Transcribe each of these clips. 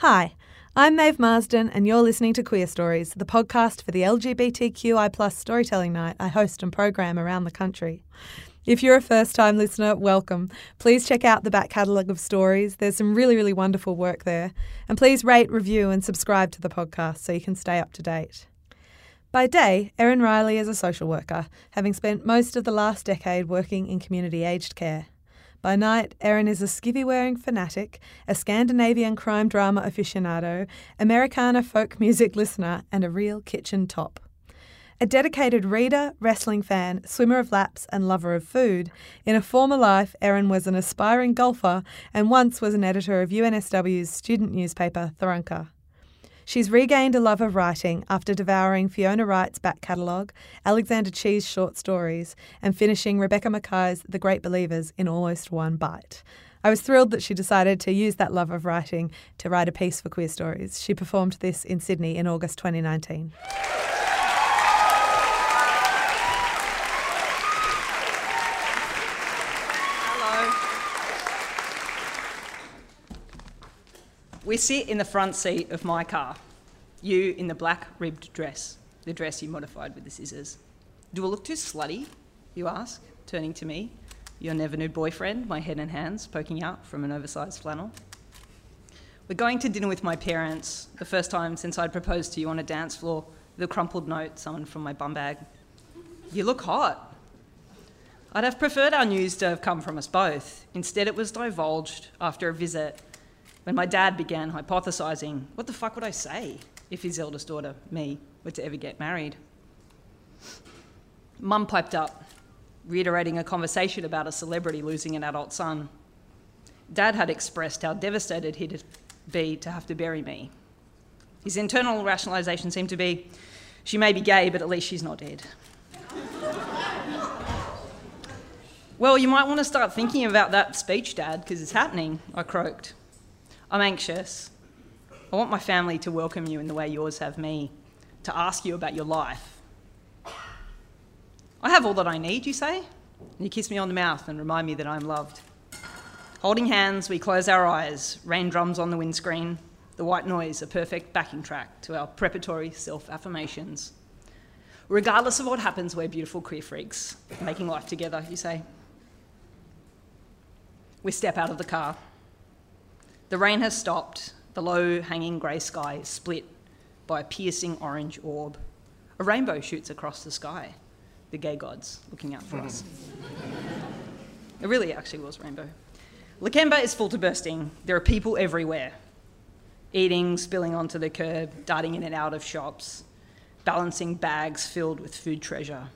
Hi, I'm Maeve Marsden, and you're listening to Queer Stories, the podcast for the LGBTQI storytelling night I host and program around the country. If you're a first time listener, welcome. Please check out the back catalogue of stories. There's some really, really wonderful work there. And please rate, review, and subscribe to the podcast so you can stay up to date. By day, Erin Riley is a social worker, having spent most of the last decade working in community aged care. By night, Erin is a skivvy wearing fanatic, a Scandinavian crime drama aficionado, Americana folk music listener, and a real kitchen top. A dedicated reader, wrestling fan, swimmer of laps, and lover of food, in a former life, Erin was an aspiring golfer and once was an editor of UNSW's student newspaper, Tharunka. She's regained a love of writing after devouring Fiona Wright's back catalogue, Alexander Chee's short stories, and finishing Rebecca Makkai's The Great Believers in almost one bite. I was thrilled that she decided to use that love of writing to write a piece for Queer Stories. She performed this in Sydney in August 2019. We sit in the front seat of my car. You in the black ribbed dress, the dress you modified with the scissors. Do I look too slutty? You ask, turning to me, your never nude boyfriend, my head and hands poking out from an oversized flannel. We're going to dinner with my parents, the first time since I'd proposed to you on a dance floor a crumpled note summoned from my bum bag. You look hot. I'd have preferred our news to have come from us both. Instead, it was divulged after a visit when my dad began hypothesising what the fuck would I say if his eldest daughter, me, were to ever get married. Mum piped up, reiterating a conversation about a celebrity losing an adult son. Dad had expressed how devastated he'd be to have to bury me. His internal rationalisation seemed to be she may be gay, but at least she's not dead. well, you might want to start thinking about that speech, Dad, because it's happening, I croaked. I'm anxious. I want my family to welcome you in the way yours have me, to ask you about your life. I have all that I need, you say? And you kiss me on the mouth and remind me that I'm loved. Holding hands, we close our eyes, rain drums on the windscreen, the white noise a perfect backing track to our preparatory self affirmations. Regardless of what happens, we're beautiful queer freaks, making life together, you say. We step out of the car. The rain has stopped. The low hanging grey sky is split by a piercing orange orb. A rainbow shoots across the sky. The gay gods looking out for us. It really actually was rainbow. Lakemba is full to bursting. There are people everywhere. Eating, spilling onto the curb, darting in and out of shops, balancing bags filled with food treasure.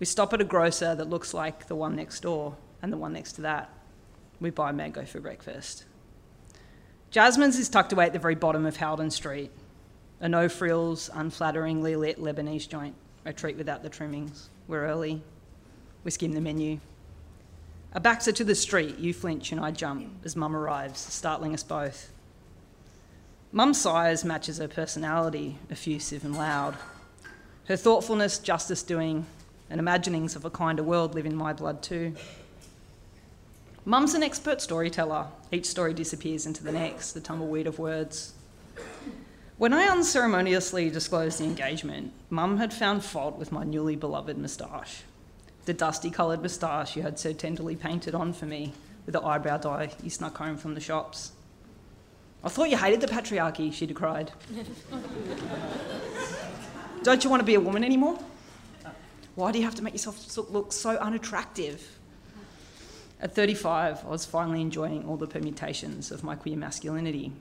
We stop at a grocer that looks like the one next door and the one next to that. We buy mango for breakfast. Jasmine's is tucked away at the very bottom of Haldon Street, a no frills, unflatteringly lit Lebanese joint, a treat without the trimmings. We're early. We skim the menu. Backs are to the street. You flinch and I jump as Mum arrives, startling us both. Mum's size matches her personality, effusive and loud. Her thoughtfulness, justice doing, and imaginings of a kinder world live in my blood too. Mum's an expert storyteller. Each story disappears into the next, the tumbleweed of words. When I unceremoniously disclosed the engagement, Mum had found fault with my newly beloved moustache. The dusty coloured moustache you had so tenderly painted on for me with the eyebrow dye you snuck home from the shops. I thought you hated the patriarchy, she decried. Don't you want to be a woman anymore? Why do you have to make yourself look so unattractive? At 35, I was finally enjoying all the permutations of my queer masculinity.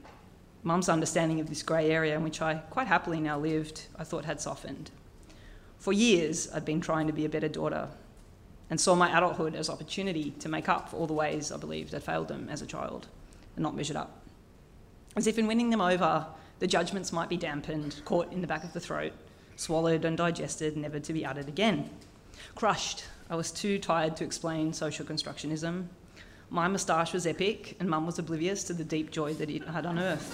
Mum's understanding of this grey area in which I quite happily now lived, I thought had softened. For years, I'd been trying to be a better daughter and saw my adulthood as opportunity to make up for all the ways I believed I'd failed them as a child and not measured up. As if in winning them over, the judgments might be dampened, caught in the back of the throat, swallowed and digested, never to be uttered again. Crushed I was too tired to explain social constructionism. My moustache was epic, and Mum was oblivious to the deep joy that it had unearthed.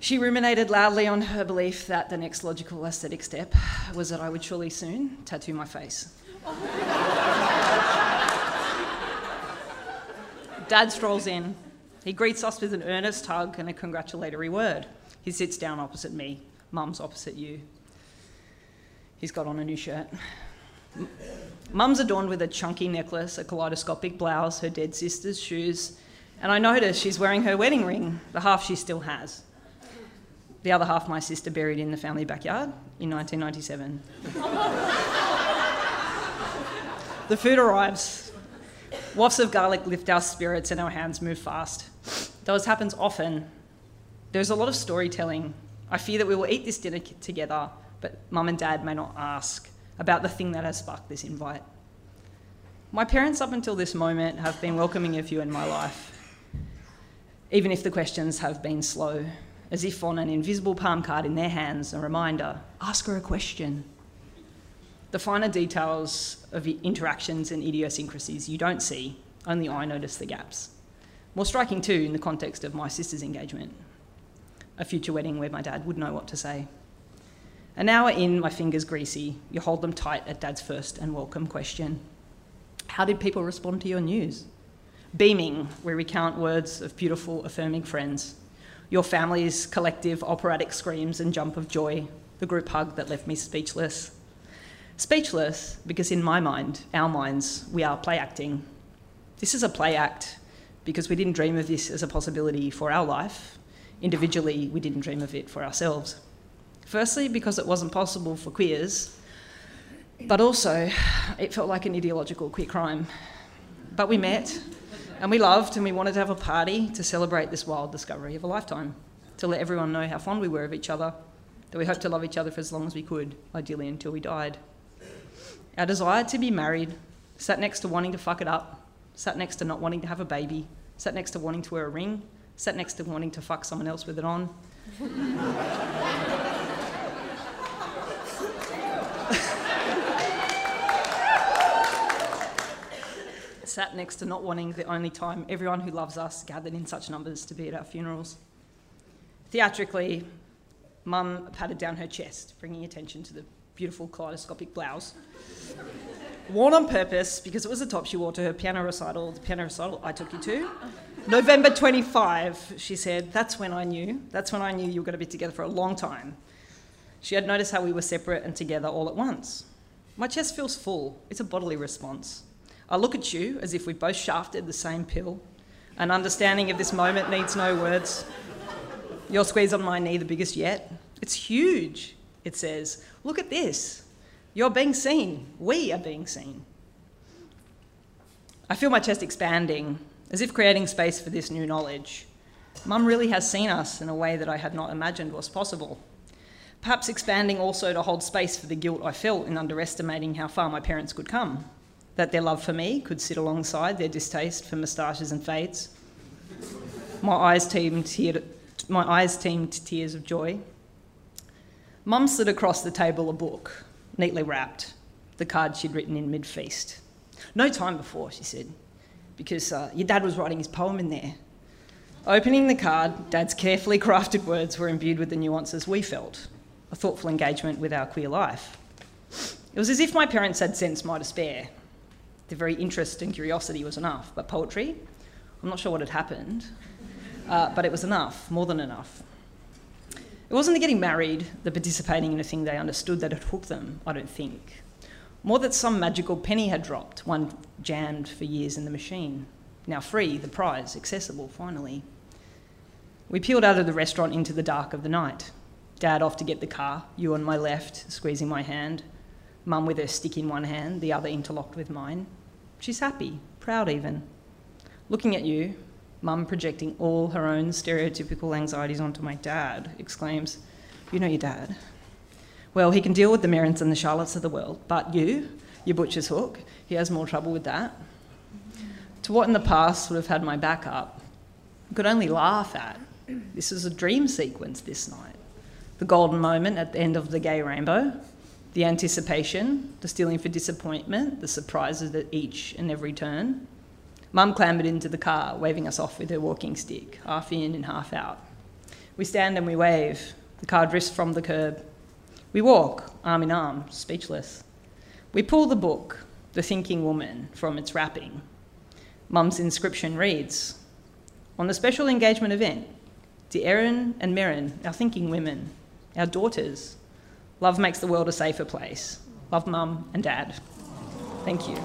she ruminated loudly on her belief that the next logical aesthetic step was that I would surely soon tattoo my face. Dad strolls in. He greets us with an earnest hug and a congratulatory word. He sits down opposite me. Mum's opposite you. He's got on a new shirt. Mum's adorned with a chunky necklace, a kaleidoscopic blouse, her dead sister's shoes, and I notice she's wearing her wedding ring, the half she still has. The other half my sister buried in the family backyard in 1997. the food arrives. Wafts of garlic lift our spirits and our hands move fast. Though as happens often, there's a lot of storytelling. I fear that we will eat this dinner together, but mum and dad may not ask about the thing that has sparked this invite. My parents, up until this moment, have been welcoming of you in my life, even if the questions have been slow, as if on an invisible palm card in their hands, a reminder ask her a question. The finer details of interactions and idiosyncrasies you don't see, only I notice the gaps. More striking, too, in the context of my sister's engagement, a future wedding where my dad would know what to say. An hour in, my fingers greasy, you hold them tight at Dad's first and welcome question How did people respond to your news? Beaming, we recount words of beautiful, affirming friends, your family's collective operatic screams and jump of joy, the group hug that left me speechless. Speechless because, in my mind, our minds, we are play acting. This is a play act because we didn't dream of this as a possibility for our life. Individually, we didn't dream of it for ourselves. Firstly, because it wasn't possible for queers, but also it felt like an ideological queer crime. But we met and we loved and we wanted to have a party to celebrate this wild discovery of a lifetime, to let everyone know how fond we were of each other, that we hoped to love each other for as long as we could, ideally until we died. Our desire to be married sat next to wanting to fuck it up, sat next to not wanting to have a baby, sat next to wanting to wear a ring, sat next to wanting to fuck someone else with it on. Sat next to not wanting the only time everyone who loves us gathered in such numbers to be at our funerals. Theatrically, Mum patted down her chest, bringing attention to the beautiful kaleidoscopic blouse. Worn on purpose because it was the top she wore to her piano recital, the piano recital I took you to. November 25, she said, That's when I knew. That's when I knew you were going to be together for a long time. She had noticed how we were separate and together all at once. My chest feels full. It's a bodily response. I look at you as if we both shafted the same pill. An understanding of this moment needs no words. Your squeeze on my knee, the biggest yet. It's huge, it says. Look at this. You're being seen. We are being seen. I feel my chest expanding, as if creating space for this new knowledge. Mum really has seen us in a way that I had not imagined was possible. Perhaps expanding also to hold space for the guilt I felt in underestimating how far my parents could come that their love for me could sit alongside their distaste for moustaches and fades. My eyes teemed, my eyes teemed tears of joy. Mum slid across the table a book, neatly wrapped, the card she'd written in mid feast. No time before, she said, because uh, your dad was writing his poem in there. Opening the card, Dad's carefully crafted words were imbued with the nuances we felt, a thoughtful engagement with our queer life. It was as if my parents had sensed my despair the very interest and curiosity was enough. But poetry, I'm not sure what had happened, uh, but it was enough, more than enough. It wasn't the getting married, the participating in a thing they understood that had hooked them, I don't think. More that some magical penny had dropped, one jammed for years in the machine. Now free, the prize, accessible, finally. We peeled out of the restaurant into the dark of the night. Dad off to get the car, you on my left, squeezing my hand. Mum with her stick in one hand, the other interlocked with mine. She's happy, proud even. Looking at you, Mum projecting all her own stereotypical anxieties onto my dad, exclaims, You know your dad. Well, he can deal with the Merrins and the Charlottes of the world, but you, your butcher's hook, he has more trouble with that. To what in the past would have had my back up, I could only laugh at. This is a dream sequence this night. The golden moment at the end of the gay rainbow, the anticipation, the stealing for disappointment, the surprises at each and every turn. Mum clambered into the car, waving us off with her walking stick, half in and half out. We stand and we wave. The car drifts from the curb. We walk, arm in arm, speechless. We pull the book, The Thinking Woman, from its wrapping. Mum's inscription reads On the special engagement event, to Erin and Merrin, our thinking women, our daughters, love makes the world a safer place. Love, Mum and Dad. Thank you.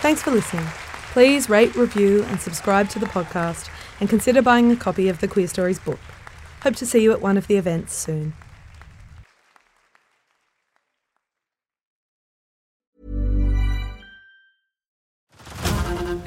Thanks for listening. Please rate, review, and subscribe to the podcast, and consider buying a copy of the Queer Stories book. Hope to see you at one of the events soon.